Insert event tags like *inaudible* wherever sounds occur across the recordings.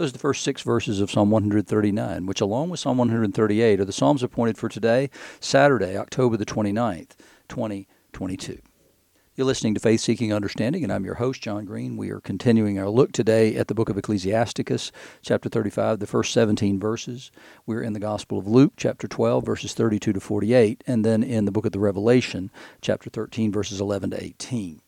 Those are the first six verses of Psalm 139, which, along with Psalm 138, are the Psalms appointed for today, Saturday, October the 29th, 2022. You're listening to Faith Seeking Understanding, and I'm your host, John Green. We are continuing our look today at the book of Ecclesiasticus, chapter 35, the first 17 verses. We're in the Gospel of Luke, chapter 12, verses 32 to 48, and then in the book of the Revelation, chapter 13, verses 11 to 18.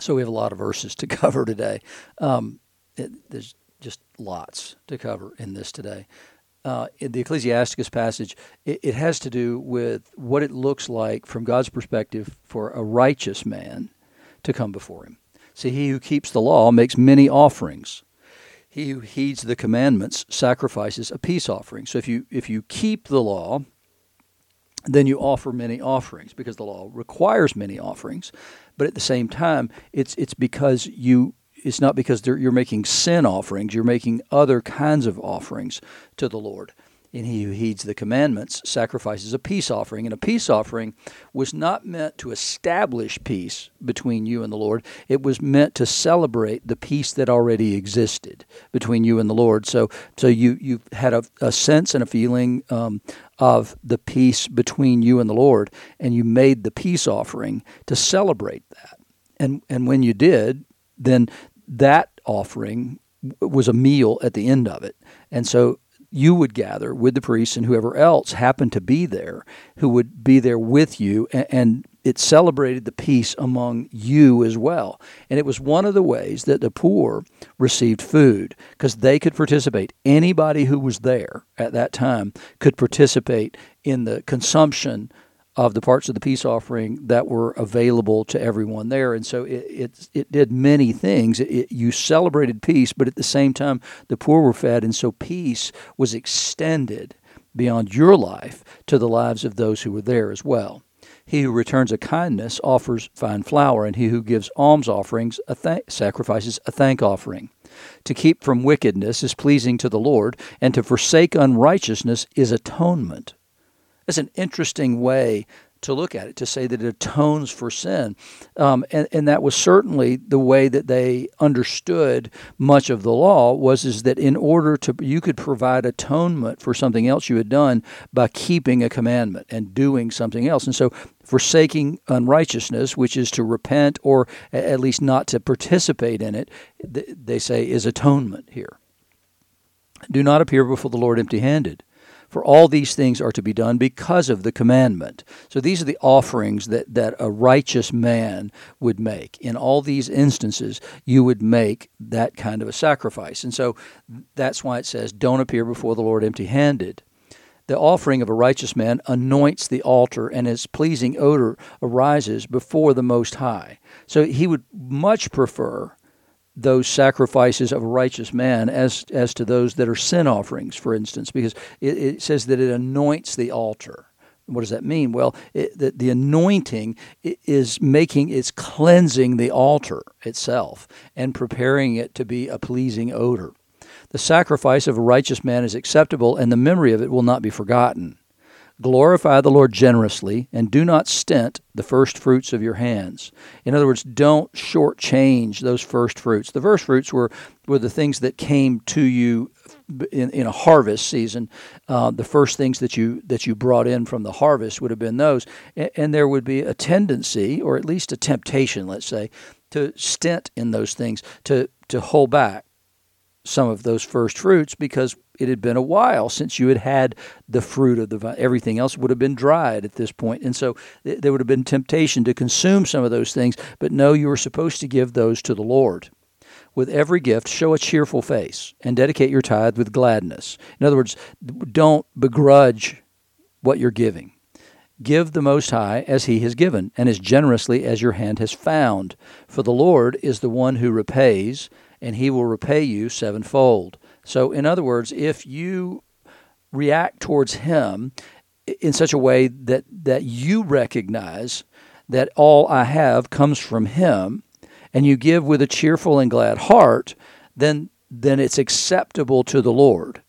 So we have a lot of verses to *laughs* cover today. Um, it, there's just lots to cover in this today. Uh, in the Ecclesiasticus passage, it, it, has to do with what it looks like from God's perspective for a righteous man to come before Him. See, he who keeps the law makes many offerings. He who heeds the commandments sacrifices a peace offering. So if you if you keep the law, then you offer many offerings because the law requires many offerings. But at the same time, it's it's because you it's not because you're making sin offerings, you're making other kinds of offerings to the Lord. And he who heeds the commandments sacrifices a peace offering. And a peace offering was not meant to establish peace between you and the Lord. It was meant to celebrate the peace that already existed between you and the Lord. So, so you you had a, a sense and a feeling um, of the peace between you and the Lord, and you made the peace offering to celebrate that. And and when you did, then that offering was a meal at the end of it. And so you would gather with the priests and whoever else happened to be there who would be there with you and, it celebrated the peace among you as well and it was one of the ways that the poor received food because they could participate anybody who was there at that time could participate in the consumption of the parts of the peace offering that were available to everyone there. And so it, it, it did many things. It, it, you celebrated peace, but at the same time, the poor were fed. And so peace was extended beyond your life to the lives of those who were there as well. He who returns a kindness offers fine flour, and he who gives alms offerings a sacrifices a thank offering. To keep from wickedness is pleasing to the Lord, and to forsake unrighteousness is atonement that's an interesting way to look at it, to say that it atones for sin. Um, and, and that was certainly the way that they understood much of the law was is that in order to, you could provide atonement for something else you had done by keeping a commandment and doing something else. And so forsaking unrighteousness, which is to repent or at least not to participate in it, they say is atonement here. Do not appear before the Lord empty handed. For all these things are to be done because of the commandment. So these are the offerings that, that a righteous man would make. In all these instances, you would make that kind of a sacrifice. And so that's why it says, Don't appear before the Lord empty handed. The offering of a righteous man anoints the altar, and its pleasing odor arises before the Most High. So he would much prefer those sacrifices of a righteous man as as to those that are sin offerings, for instance, because it, it says that it anoints the altar. What does that mean? Well, it, the, the anointing is making, it's cleansing the altar itself and preparing it to be a pleasing odor. The sacrifice of a righteous man is acceptable, and the memory of it will not be forgotten. Glorify the Lord generously, and do not stint the first fruits of your hands. In other words, don't shortchange those first fruits. The first fruits were, were the things that came to you in, in a harvest season. Uh, the first things that you that you brought in from the harvest would have been those, and, and there would be a tendency, or at least a temptation, let's say, to stint in those things, to to hold back some of those first fruits because it had been a while since you had had the fruit of the vine. Everything else would have been dried at this point. And so th- there would have been temptation to consume some of those things, but no, you were supposed to give those to the Lord. With every gift, show a cheerful face and dedicate your tithe with gladness. In other words, don't begrudge what you're giving. Give the Most High as He has given, and as generously as your hand has found. For the Lord is the one who repays, and He will repay you sevenfold. So, in other words, if you react towards Him in such a way that, that you recognize that all I have comes from Him, and you give with a cheerful and glad heart, then, then it's acceptable to the Lord.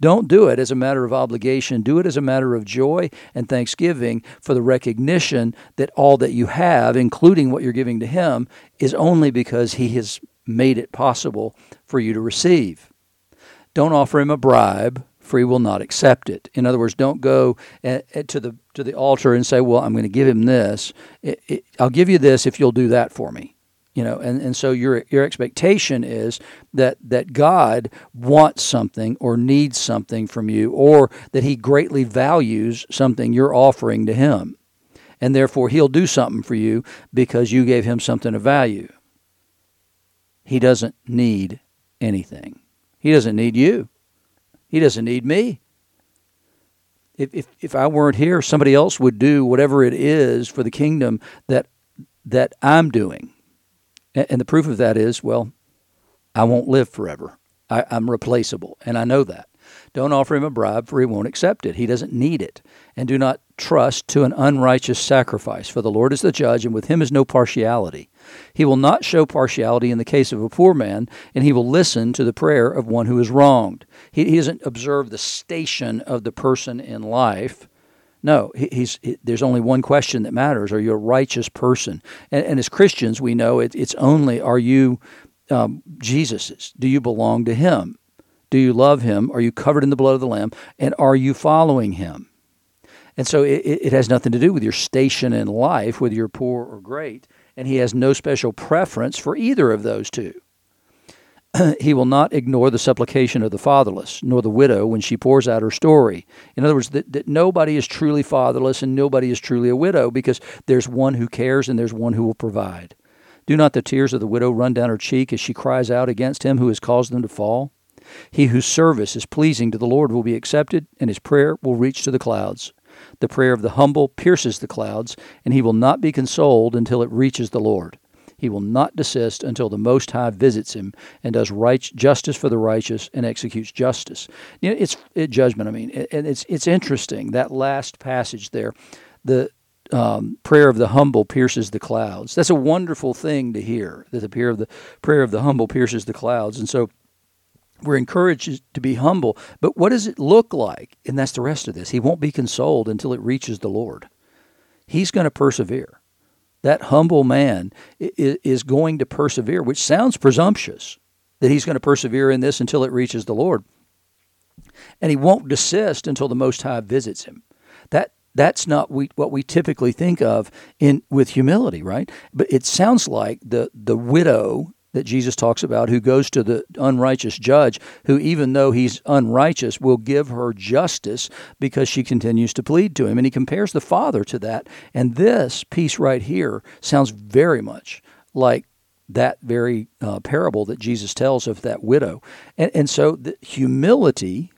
Don't do it as a matter of obligation. Do it as a matter of joy and thanksgiving for the recognition that all that you have, including what you're giving to Him, is only because He has made it possible for you to receive. Don't offer Him a bribe, for He will not accept it. In other words, don't go eh, eh, to the to the altar and say, "Well, I'm going to give Him this. I'll give you this if you'll do that for me." you know and, and so your your expectation is that that God wants something or needs something from you or that he greatly values something you're offering to him and therefore he'll do something for you because you gave him something of value he doesn't need anything he doesn't need you he doesn't need me if, if, if I weren't here, somebody else would do whatever it is for the kingdom that that I'm doing. And the proof of that is, well, I won't live forever. I, am replaceable, and I know that. Don't offer him a bribe, for he won't accept it. He doesn't need it. And do not trust to an unrighteous sacrifice, for the Lord is the judge, and with him is no partiality. He will not show partiality in the case of a poor man, and he will listen to the prayer of one who is wronged. He, he doesn't observe the station of the person in life no, he's, he, there's only one question that matters: Are you a righteous person? And, and as Christians, we know it, it's only: Are you um, Jesus's? Do you belong to Him? Do you love Him? Are you covered in the blood of the Lamb? And are you following Him? And so it, it has nothing to do with your station in life, whether you're poor or great. And He has no special preference for either of those two. *clears throat* he will not ignore the supplication of the fatherless, nor the widow when she pours out her story. In other words, that, that nobody is truly fatherless and nobody is truly a widow because there's one who cares and there's one who will provide. Do not the tears of the widow run down her cheek as she cries out against him who has caused them to fall? He whose service is pleasing to the Lord will be accepted, and his prayer will reach to the clouds. The prayer of the humble pierces the clouds, and he will not be consoled until it reaches the Lord. He will not desist until the Most High visits him and does right justice for the righteous and executes justice. You know, it's it, judgment. I mean, and it's it's interesting that last passage there, the um, prayer of the humble pierces the clouds. That's a wonderful thing to hear. That the prayer of the prayer of the humble pierces the clouds, and so we're encouraged to be humble. But what does it look like? And that's the rest of this. He won't be consoled until it reaches the Lord. He's going to persevere that humble man is going to persevere, which sounds presumptuous that he's going to persevere in this until it reaches the Lord. And he won't desist until the Most High visits him. That that's not we, what we typically think of in with humility, right? But it sounds like the the widow that Jesus talks about, who goes to the unrighteous judge, who, even though he's unrighteous, will give her justice because she continues to plead to him. And he compares the Father to that. And this piece right here sounds very much like that very uh, parable that Jesus tells of that widow. And, and so the humility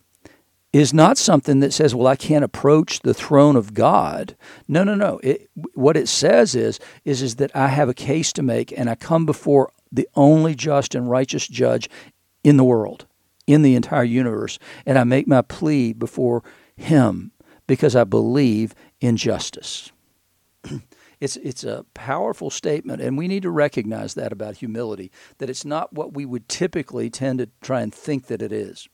is not something that says, well, I can't approach the throne of God. No, no, no. It, what it says is, is, is that I have a case to make and I come before the only just and righteous judge in the world, in the entire universe. And I make my plea before him because I believe in justice. *clears throat* it's, it's a powerful statement, and we need to recognize that about humility, that it's not what we would typically tend to try and think that it is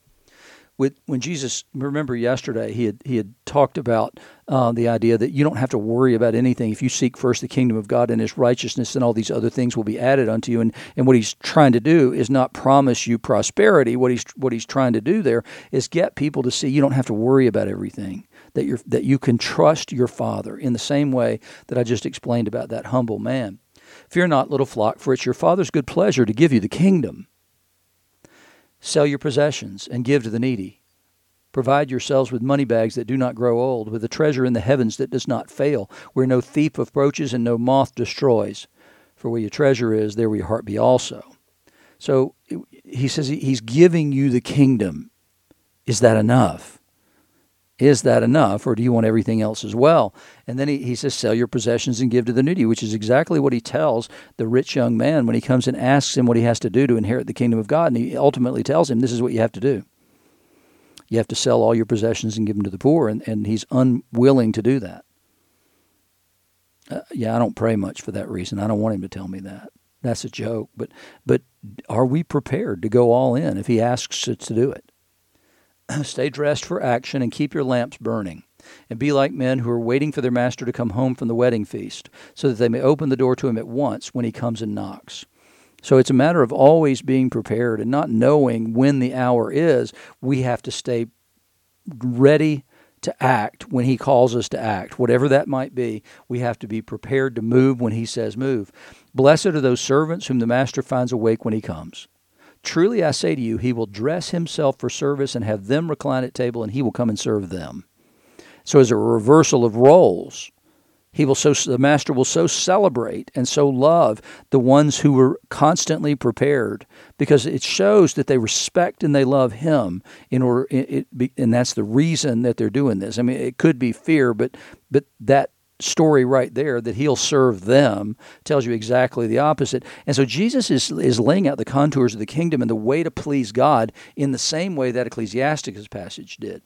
with when Jesus remember yesterday he had he had talked about uh, the idea that you don't have to worry about anything if you seek first the kingdom of God and His righteousness, and all these other things will be added unto you. And and what He's trying to do is not promise you prosperity. What He's what He's trying to do there is get people to see you don't have to worry about everything. That you that you can trust your Father in the same way that I just explained about that humble man. Fear not, little flock, for it's your Father's good pleasure to give you the kingdom. Sell your possessions and give to the needy. Provide yourselves with money bags that do not grow old, with a treasure in the heavens that does not fail, where no thief approaches and no moth destroys. For where your treasure is, there will your heart be also. So he says he's giving you the kingdom. Is that enough? Is that enough, or do you want everything else as well? And then he, he says, Sell your possessions and give to the needy, which is exactly what he tells the rich young man when he comes and asks him what he has to do to inherit the kingdom of God. And he ultimately tells him, This is what you have to do. You have to sell all your possessions and give them to the poor, and, and he's unwilling to do that. Uh, yeah, I don't pray much for that reason. I don't want him to tell me that. That's a joke. But but are we prepared to go all in if he asks us to do it? *clears throat* Stay dressed for action and keep your lamps burning. And be like men who are waiting for their master to come home from the wedding feast, so that they may open the door to him at once when he comes and knocks. So it's a matter of always being prepared and not knowing when the hour is. We have to stay ready to act when he calls us to act, whatever that might be. We have to be prepared to move when he says move. Blessed are those servants whom the master finds awake when he comes. Truly I say to you, he will dress himself for service and have them recline at table, and he will come and serve them. So, as a reversal of roles, he will so the master will so celebrate and so love the ones who were constantly prepared because it shows that they respect and they love him in order it, it, and that's the reason that they're doing this. I mean, it could be fear, but but that story right there that he'll serve them tells you exactly the opposite. And so Jesus is is laying out the contours of the kingdom and the way to please God in the same way that Ecclesiasticus passage did.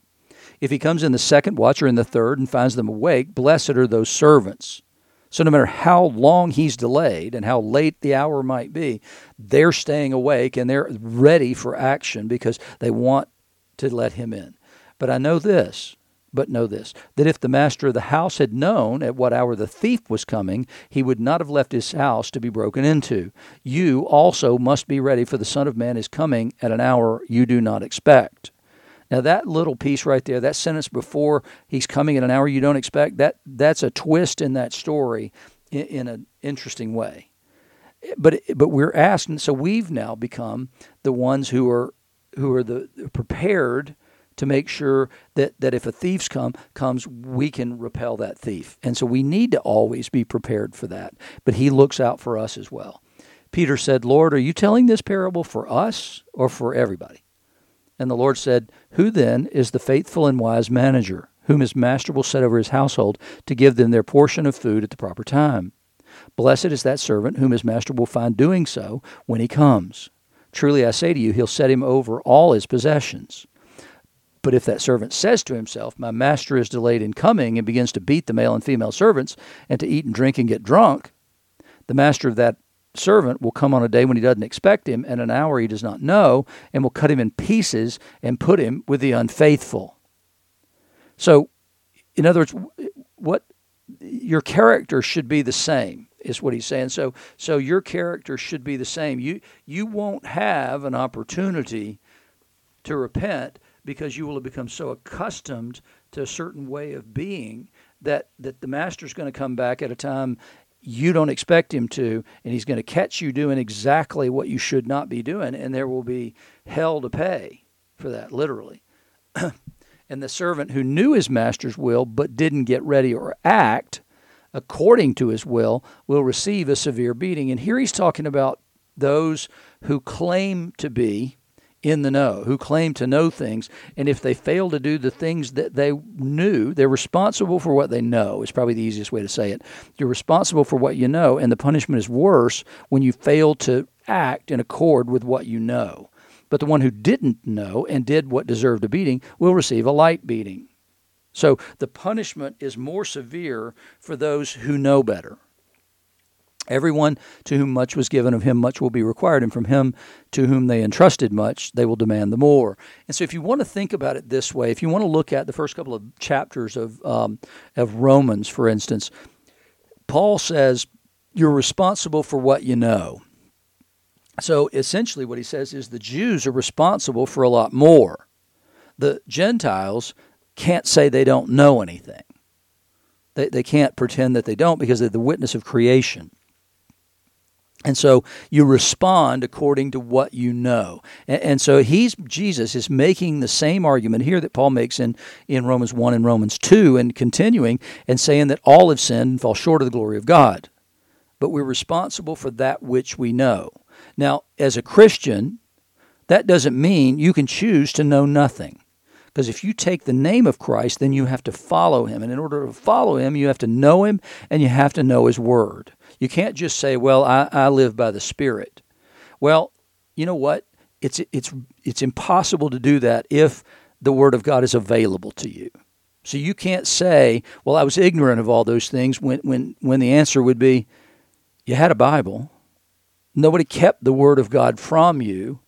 If he comes in the second watch or in the third and finds them awake, blessed are those servants. So no matter how long he's delayed and how late the hour might be, they're staying awake and they're ready for action because they want to let him in. But I know this, but know this, that if the master of the house had known at what hour the thief was coming, he would not have left his house to be broken into. You also must be ready, for the Son of Man is coming at an hour you do not expect. Now that little piece right there, that sentence before he's coming at an hour you don't expect, that that's a twist in that story in, in an interesting way. But but we're asked, and so we've now become the ones who are who are the prepared to make sure that, that if a thief's come comes, we can repel that thief. And so we need to always be prepared for that. But he looks out for us as well. Peter said, Lord, are you telling this parable for us or for everybody? And the Lord said, Who then is the faithful and wise manager, whom his master will set over his household to give them their portion of food at the proper time? Blessed is that servant whom his master will find doing so when he comes. Truly I say to you, he'll set him over all his possessions. But if that servant says to himself, My master is delayed in coming, and begins to beat the male and female servants, and to eat and drink and get drunk, the master of that servant will come on a day when he doesn't expect him and an hour he does not know and will cut him in pieces and put him with the unfaithful. So, in other words, what your character should be the same is what he's saying. So, so your character should be the same. You you won't have an opportunity to repent because you will have become so accustomed to a certain way of being that that the master's going to come back at a time you don't expect him to, and he's going to catch you doing exactly what you should not be doing, and there will be hell to pay for that, literally. *clears throat* and the servant who knew his master's will but didn't get ready or act according to his will will receive a severe beating. And here he's talking about those who claim to be in the know, who claim to know things, and if they fail to do the things that they knew, they're responsible for what they know, is probably the easiest way to say it. You're responsible for what you know, and the punishment is worse when you fail to act in accord with what you know. But the one who didn't know and did what deserved a beating will receive a light beating. So the punishment is more severe for those who know better. Everyone to whom much was given of him much will be required, and from him to whom they entrusted much they will demand the more. And so, if you want to think about it this way, if you want to look at the first couple of chapters of um, of Romans, for instance, Paul says you're responsible for what you know. So essentially, what he says is the Jews are responsible for a lot more. The Gentiles can't say they don't know anything. They, they can't pretend that they don't because they're the witness of creation. And so you respond according to what you know. And, and, so he's Jesus is making the same argument here that Paul makes in, in Romans 1 and Romans 2 and continuing and saying that all have sinned and fall short of the glory of God. But we're responsible for that which we know. Now, as a Christian, that doesn't mean you can choose to know nothing. Because if you take the name of Christ, then you have to follow him. And in order to follow him, you have to know him and you have to know his word. You can't just say, "Well, I, I live by the Spirit." Well, you know what? It's it's it's impossible to do that if the Word of God is available to you. So you can't say, well, I was ignorant of all those things when, when, when the answer would be, you had a Bible. Nobody kept the Word of God from you.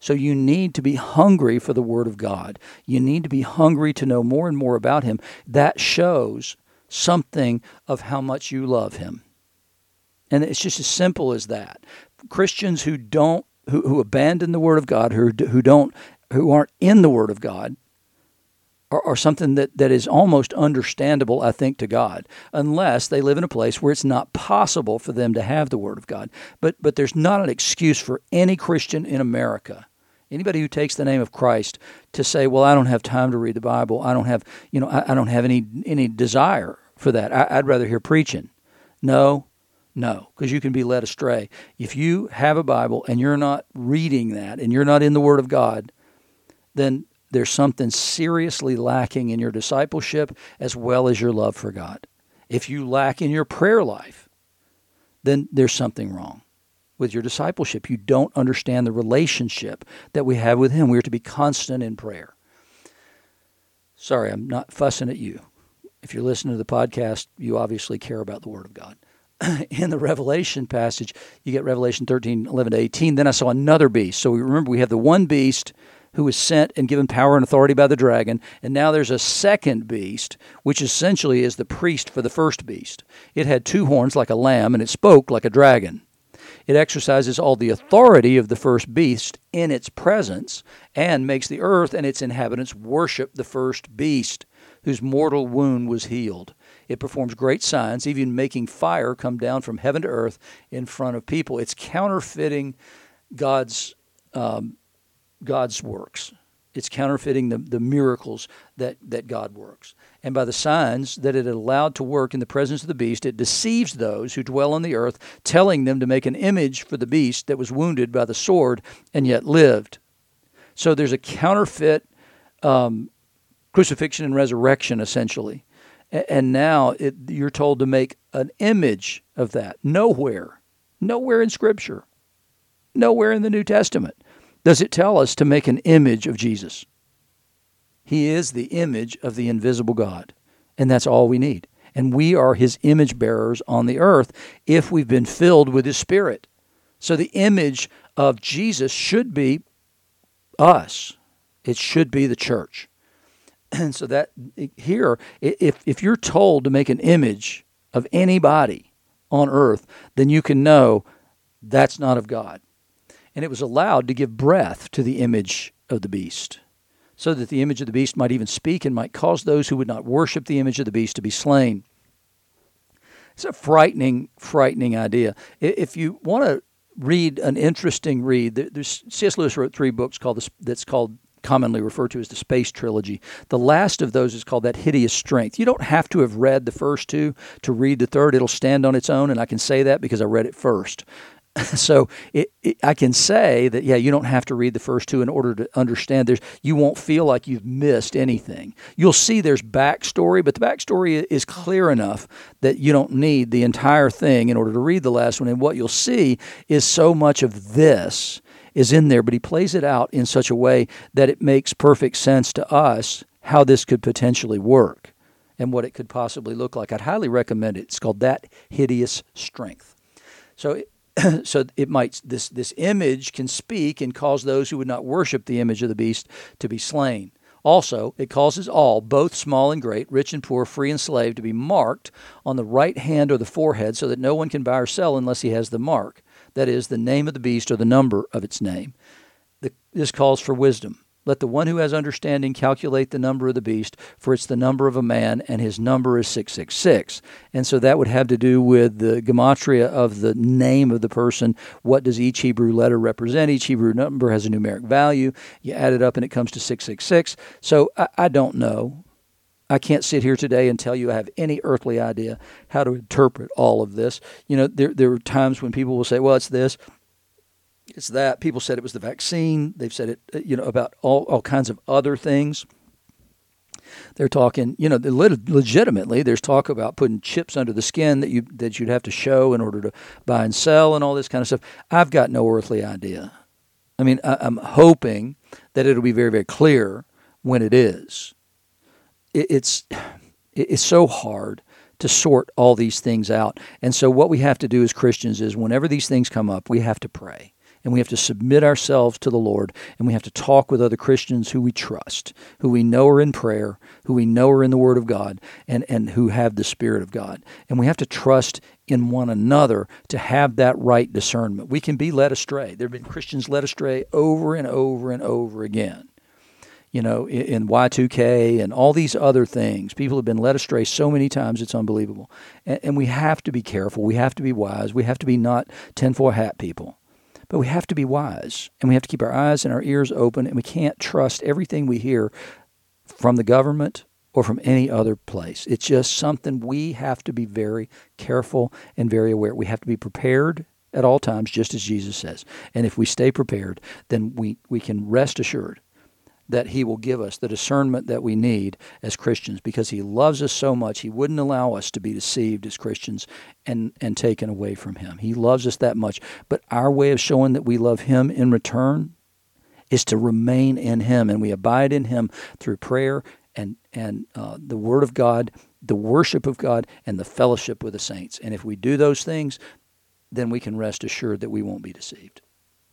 So you need to be hungry for the Word of God. You need to be hungry to know more and more about Him. That shows something of how much you love Him. And it's just as simple as that. Christians who don't, who, who abandon the Word of God, who, who don't, who aren't in the Word of God, are, are something that, that is almost understandable, I think, to God, unless they live in a place where it's not possible for them to have the Word of God. But but there's not an excuse for any Christian in America Anybody who takes the name of Christ to say, "Well, I don't have time to read the Bible. I don't have, you know, I, I don't have any any desire for that. I, I'd rather hear preaching." No, no, because you can be led astray. If you have a Bible and you're not reading that and you're not in the Word of God, then there's something seriously lacking in your discipleship as well as your love for God. If you lack in your prayer life, then there's something wrong with your discipleship. You don't understand the relationship that we have with Him. We are to be constant in prayer. Sorry, I'm not fussing at you. If you're listening to the podcast, you obviously care about the Word of God. *clears throat* in the Revelation passage, you get Revelation 13, 11 to 18. Then I saw another beast. So we remember we have the one beast who was sent and given power and authority by the dragon. And now there's a second beast, which essentially is the priest for the first beast. It had two horns like a lamb, and it spoke like a dragon. It exercises all the authority of the first beast in its presence and makes the earth and its inhabitants worship the first beast, whose mortal wound was healed. It performs great signs, even making fire come down from heaven to earth in front of people. It's counterfeiting God's um, God's works. It's counterfeiting the, the miracles that, that God works. And by the signs that it allowed to work in the presence of the beast, it deceives those who dwell on the earth, telling them to make an image for the beast that was wounded by the sword and yet lived. So there's a counterfeit um, crucifixion and resurrection, essentially. And now it, you're told to make an image of that. Nowhere, nowhere in Scripture, nowhere in the New Testament does it tell us to make an image of Jesus. He is the image of the invisible God, and that's all we need. And we are his image bearers on the earth if we've been filled with his spirit. So the image of Jesus should be us. It should be the church. *clears throat* And so that here if if you're told to make an image of anybody on earth, then you can know that's not of God and it was allowed to give breath to the image of the beast, so that the image of the beast might even speak and might cause those who would not worship the image of the beast to be slain. It's a frightening, frightening idea. If you want to read an interesting read, there's C.S. Lewis wrote three books called this, that's called commonly referred to as the Space Trilogy. The last of those is called That Hideous Strength. You don't have to have read the first two to read the third. It'll stand on its own, and I can say that because I read it first. *laughs* so it, it, I can say that yeah, you don't have to read the first two in order to understand. There's you won't feel like you've missed anything. You'll see there's backstory, but the backstory is clear enough that you don't need the entire thing in order to read the last one. And what you'll see is so much of this is in there, but he plays it out in such a way that it makes perfect sense to us how this could potentially work and what it could possibly look like. I'd highly recommend it. It's called That Hideous Strength. So *coughs* so it might this this image can speak and cause those who would not worship the image of the beast to be slain. Also, it causes all, both small and great, rich and poor, free and slave, to be marked on the right hand or the forehead, so that no one can buy or sell unless he has the mark, that is, the name of the beast or the number of its name. The, this calls for wisdom. Let the one who has understanding calculate the number of the beast, for it's the number of a man, and his number is 666. And so that would have to do with the gematria of the name of the person. What does each Hebrew letter represent? Each Hebrew number has a numeric value. You add it up, and it comes to 666. So I, I don't know. I can't sit here today and tell you I have any earthly idea how to interpret all of this. You know, there, there are times when people will say, well, it's this it's that people said it was the vaccine. They've said it, uh, you know, about all, all kinds of other things. They're talking, you know, legitimately. There's talk about putting chips under the skin that you that you'd have to show in order to buy and sell and all this kind of stuff. I've got no earthly idea. I mean, I, I'm hoping that it'll be very very clear when it is. It, it's it's so hard to sort all these things out. And so what we have to do as Christians is whenever these things come up, we have to pray and we have to submit ourselves to the Lord, and we have to talk with other Christians who we trust, who we know are in prayer, who we know are in the Word of God, and, and who have the Spirit of God. And we have to trust in one another to have that right discernment. We can be led astray. There have been Christians led astray over and over and over again. You know, in Y2K and all these other things. People have been led astray so many times, it's unbelievable. And, and we have to be careful. We have to be wise. We have to be not tinfoil hat people. But we have to be wise and we have to keep our eyes and our ears open, and we can't trust everything we hear from the government or from any other place. It's just something we have to be very careful and very aware. We have to be prepared at all times, just as Jesus says. And if we stay prepared, then we, we can rest assured that He will give us the discernment that we need as Christians because He loves us so much. He wouldn't allow us to be deceived as Christians and, and taken away from Him. He loves us that much. But our way of showing that we love Him in return is to remain in Him and we abide in Him through prayer and, and uh, the Word of God, the worship of God, and the fellowship with the saints. And if we do those things, then we can rest assured that we won't be deceived.